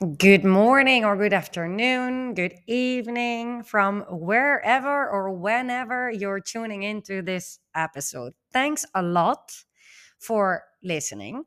Good morning or good afternoon, good evening from wherever or whenever you're tuning into this episode. Thanks a lot for listening.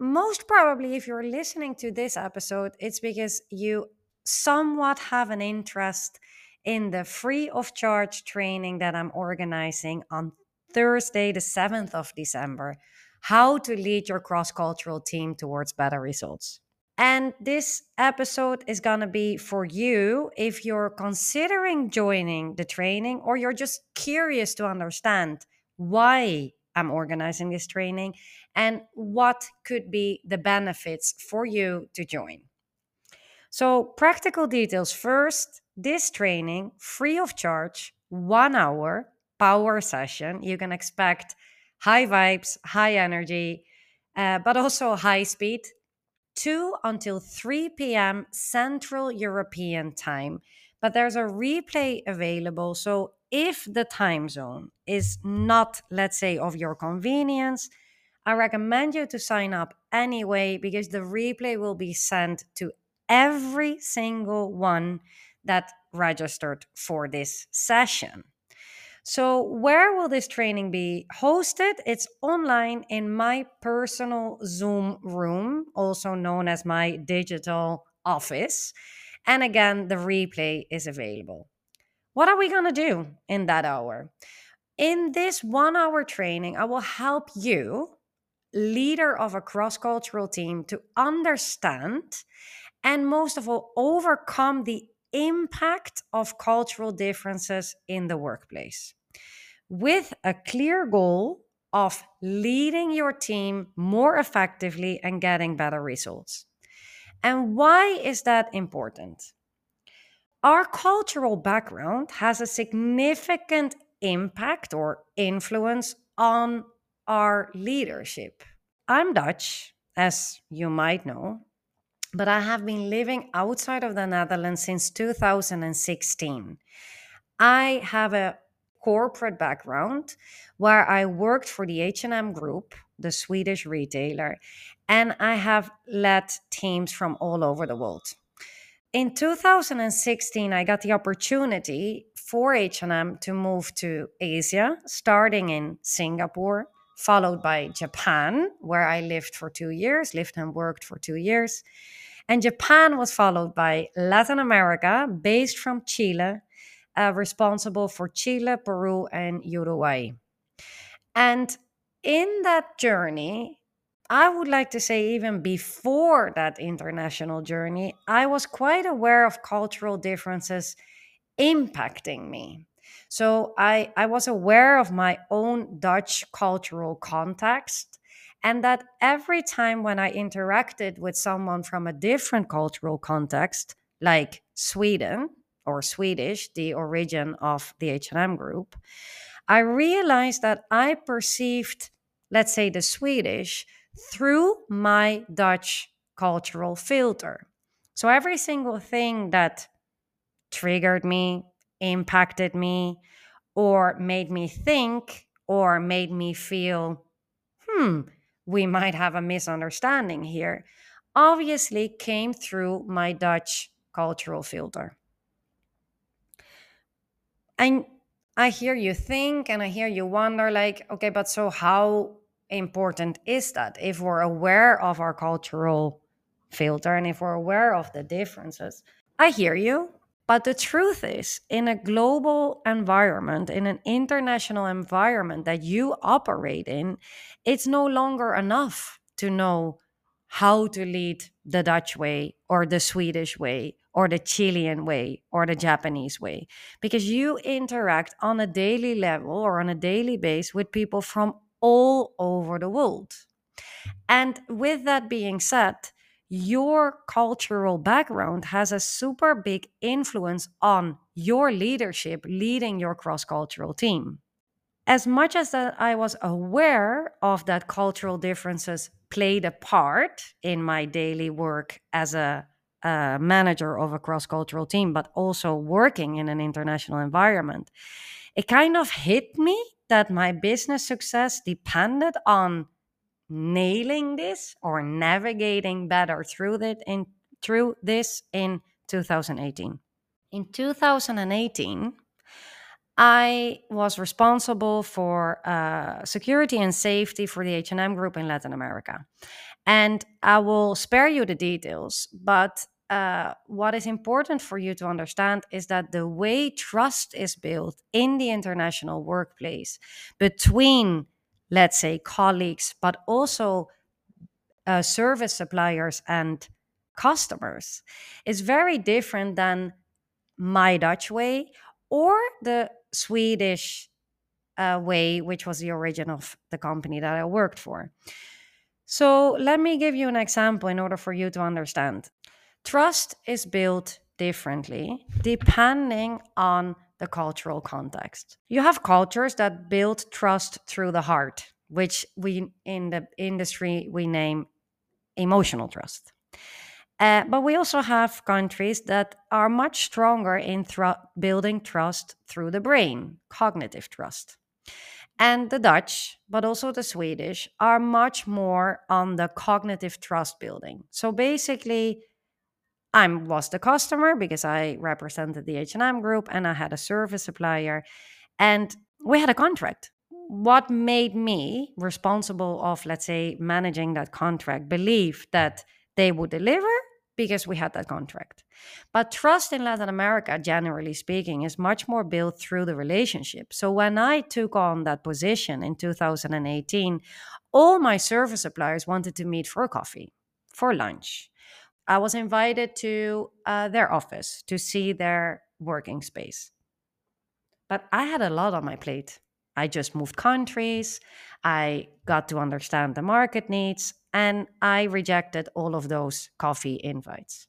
Most probably, if you're listening to this episode, it's because you somewhat have an interest in the free of charge training that I'm organizing on Thursday, the 7th of December how to lead your cross cultural team towards better results. And this episode is going to be for you if you're considering joining the training or you're just curious to understand why I'm organizing this training and what could be the benefits for you to join. So, practical details first this training, free of charge, one hour power session. You can expect high vibes, high energy, uh, but also high speed 2 until 3 p.m. Central European time. But there's a replay available. So if the time zone is not, let's say, of your convenience, I recommend you to sign up anyway because the replay will be sent to every single one that registered for this session. So, where will this training be hosted? It's online in my personal Zoom room, also known as my digital office. And again, the replay is available. What are we going to do in that hour? In this one hour training, I will help you, leader of a cross cultural team, to understand and most of all, overcome the impact of cultural differences in the workplace with a clear goal of leading your team more effectively and getting better results. And why is that important? Our cultural background has a significant impact or influence on our leadership. I'm Dutch, as you might know, but I have been living outside of the Netherlands since 2016. I have a corporate background where I worked for the H&M group, the Swedish retailer, and I have led teams from all over the world. In 2016, I got the opportunity for H&M to move to Asia, starting in Singapore, followed by Japan, where I lived for 2 years, lived and worked for 2 years. And Japan was followed by Latin America, based from Chile, uh, responsible for Chile, Peru, and Uruguay. And in that journey, I would like to say, even before that international journey, I was quite aware of cultural differences impacting me. So I, I was aware of my own Dutch cultural context, and that every time when I interacted with someone from a different cultural context, like Sweden, or Swedish, the origin of the H&M group, I realized that I perceived, let's say, the Swedish through my Dutch cultural filter. So every single thing that triggered me, impacted me, or made me think, or made me feel, hmm, we might have a misunderstanding here, obviously came through my Dutch cultural filter and I hear you think and I hear you wonder, like, okay, but so how important is that if we're aware of our cultural filter and if we're aware of the differences? I hear you. But the truth is, in a global environment, in an international environment that you operate in, it's no longer enough to know how to lead the Dutch way or the Swedish way or the Chilean way or the Japanese way because you interact on a daily level or on a daily base with people from all over the world. And with that being said, your cultural background has a super big influence on your leadership leading your cross cultural team. As much as that I was aware of that cultural differences played a part in my daily work as a, a manager of a cross cultural team, but also working in an international environment, it kind of hit me that my business success depended on nailing this or navigating better through it in through this in 2018. In 2018, I was responsible for uh, security and safety for the H&M group in Latin America. And I will spare you the details, but uh, what is important for you to understand is that the way trust is built in the international workplace between, let's say, colleagues, but also uh, service suppliers and customers is very different than my Dutch way or the Swedish uh, way, which was the origin of the company that I worked for. So, let me give you an example in order for you to understand. Trust is built differently depending on the cultural context. You have cultures that build trust through the heart, which we in the industry we name emotional trust. Uh, but we also have countries that are much stronger in thr- building trust through the brain, cognitive trust. And the Dutch, but also the Swedish, are much more on the cognitive trust building. So basically, I was the customer because I represented the H&M group and I had a service supplier and we had a contract. What made me responsible of let's say managing that contract believe that they would deliver because we had that contract. But trust in Latin America, generally speaking, is much more built through the relationship. So when I took on that position in 2018, all my service suppliers wanted to meet for coffee, for lunch. I was invited to uh, their office to see their working space. But I had a lot on my plate. I just moved countries. I got to understand the market needs and I rejected all of those coffee invites.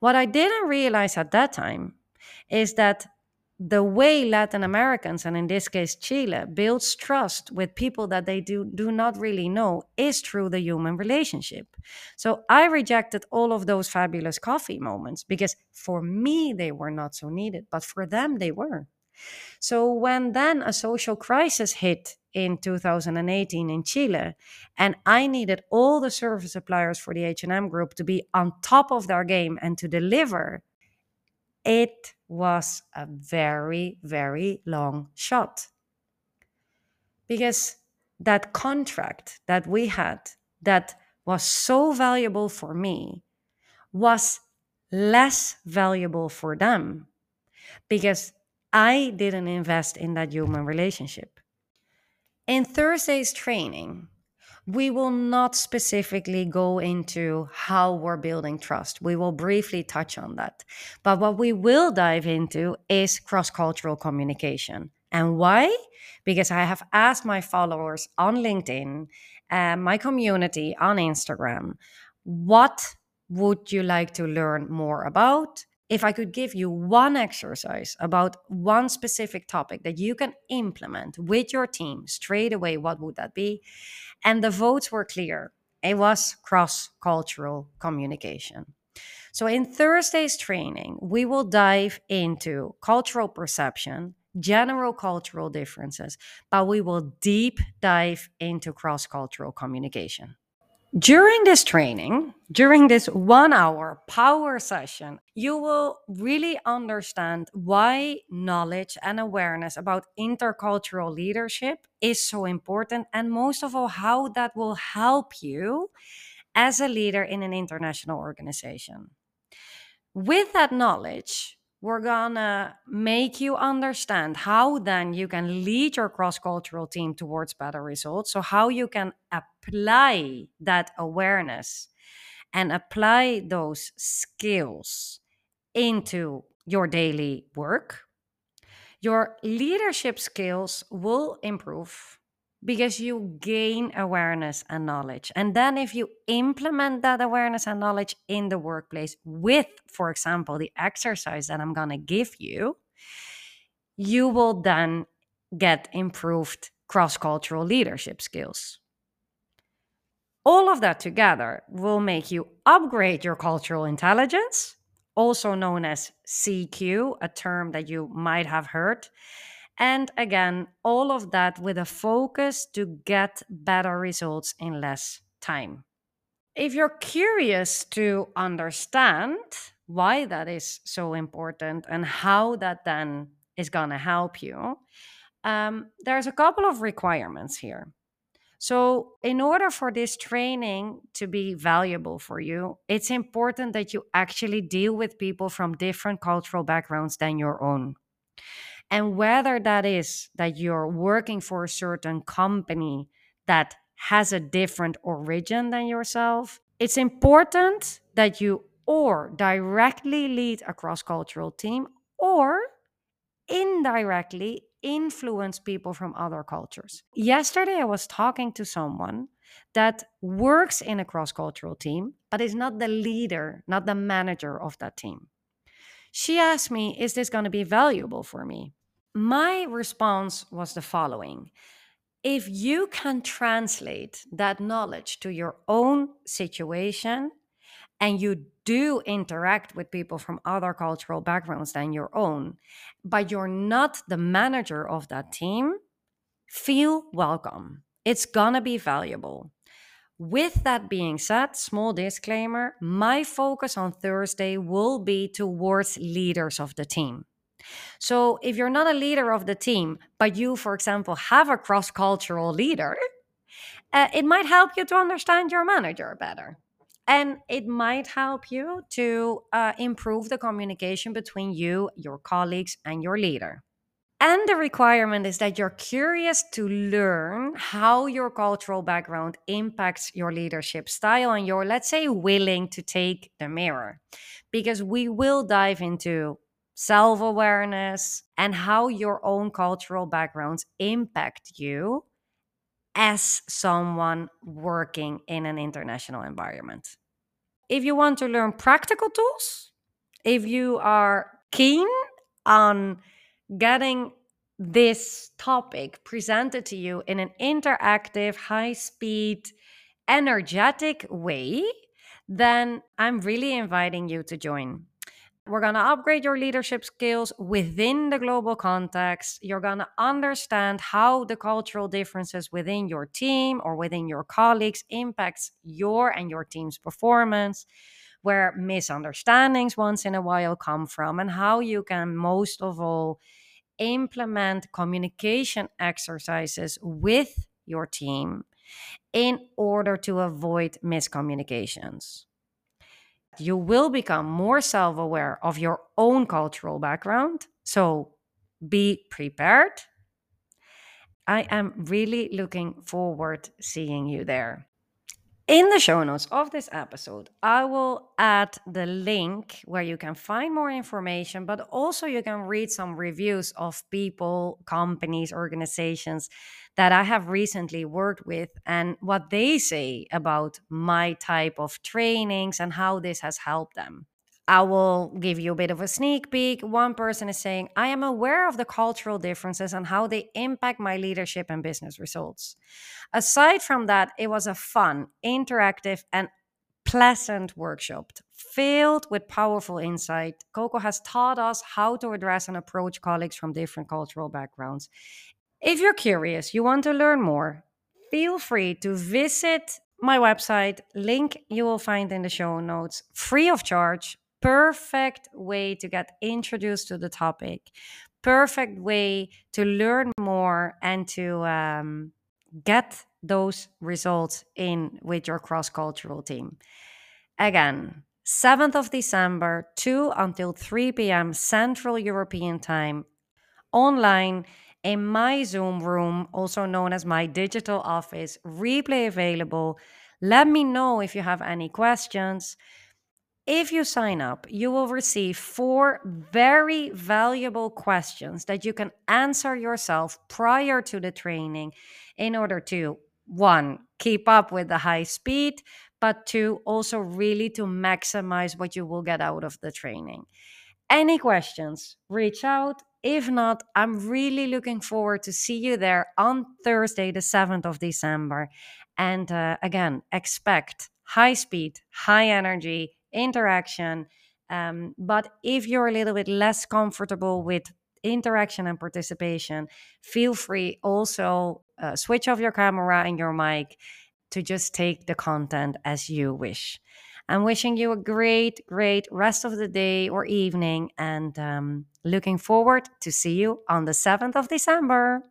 What I didn't realize at that time is that the way Latin Americans, and in this case Chile, builds trust with people that they do, do not really know is through the human relationship. So I rejected all of those fabulous coffee moments because for me they were not so needed, but for them they were. So when then a social crisis hit in 2018 in Chile and I needed all the service suppliers for the H&M group to be on top of their game and to deliver it was a very very long shot because that contract that we had that was so valuable for me was less valuable for them because I didn't invest in that human relationship. In Thursday's training, we will not specifically go into how we're building trust. We will briefly touch on that. But what we will dive into is cross cultural communication. And why? Because I have asked my followers on LinkedIn, uh, my community on Instagram, what would you like to learn more about? If I could give you one exercise about one specific topic that you can implement with your team straight away, what would that be? And the votes were clear. It was cross cultural communication. So, in Thursday's training, we will dive into cultural perception, general cultural differences, but we will deep dive into cross cultural communication. During this training, during this one hour power session, you will really understand why knowledge and awareness about intercultural leadership is so important, and most of all, how that will help you as a leader in an international organization. With that knowledge, we're gonna make you understand how then you can lead your cross cultural team towards better results. So, how you can apply that awareness and apply those skills into your daily work. Your leadership skills will improve because you gain awareness and knowledge. And then, if you implement that awareness and knowledge in the workplace with, for example, the exercise that I'm going to give you, you will then get improved cross cultural leadership skills. All of that together will make you upgrade your cultural intelligence, also known as CQ, a term that you might have heard. And again, all of that with a focus to get better results in less time. If you're curious to understand why that is so important and how that then is going to help you, um, there's a couple of requirements here. So, in order for this training to be valuable for you, it's important that you actually deal with people from different cultural backgrounds than your own. And whether that is that you're working for a certain company that has a different origin than yourself, it's important that you or directly lead a cross cultural team or indirectly influence people from other cultures. Yesterday, I was talking to someone that works in a cross cultural team, but is not the leader, not the manager of that team. She asked me, Is this going to be valuable for me? My response was the following If you can translate that knowledge to your own situation, and you do interact with people from other cultural backgrounds than your own, but you're not the manager of that team, feel welcome. It's gonna be valuable. With that being said, small disclaimer my focus on Thursday will be towards leaders of the team. So if you're not a leader of the team, but you, for example, have a cross cultural leader, uh, it might help you to understand your manager better and it might help you to uh, improve the communication between you, your colleagues, and your leader. And the requirement is that you're curious to learn how your cultural background impacts your leadership style and you're, let's say, willing to take the mirror. Because we will dive into self awareness and how your own cultural backgrounds impact you as someone working in an international environment. If you want to learn practical tools, if you are keen on getting this topic presented to you in an interactive, high speed, energetic way, then I'm really inviting you to join. We're going to upgrade your leadership skills within the global context. You're going to understand how the cultural differences within your team or within your colleagues impacts your and your team's performance, where misunderstandings once in a while come from, and how you can most of all implement communication exercises with your team in order to avoid miscommunications you will become more self aware of your own cultural background. So be prepared. I am really looking forward seeing you there. In the show notes of this episode, I will add the link where you can find more information, but also you can read some reviews of people, companies, organizations that I have recently worked with and what they say about my type of trainings and how this has helped them. I will give you a bit of a sneak peek. One person is saying, I am aware of the cultural differences and how they impact my leadership and business results. Aside from that, it was a fun, interactive, and pleasant workshop filled with powerful insight. Coco has taught us how to address and approach colleagues from different cultural backgrounds. If you're curious, you want to learn more, feel free to visit my website. Link you will find in the show notes, free of charge. Perfect way to get introduced to the topic. Perfect way to learn more and to um, get those results in with your cross cultural team. Again, 7th of December, 2 until 3 p.m. Central European Time, online in my Zoom room, also known as my digital office, replay available. Let me know if you have any questions. If you sign up, you will receive four very valuable questions that you can answer yourself prior to the training in order to one, keep up with the high speed, but two, also really to maximize what you will get out of the training. Any questions, reach out. If not, I'm really looking forward to see you there on Thursday, the 7th of December. And uh, again, expect high speed, high energy interaction. Um, but if you're a little bit less comfortable with interaction and participation, feel free also uh, switch off your camera and your mic to just take the content as you wish. I'm wishing you a great, great rest of the day or evening and um, looking forward to see you on the 7th of December.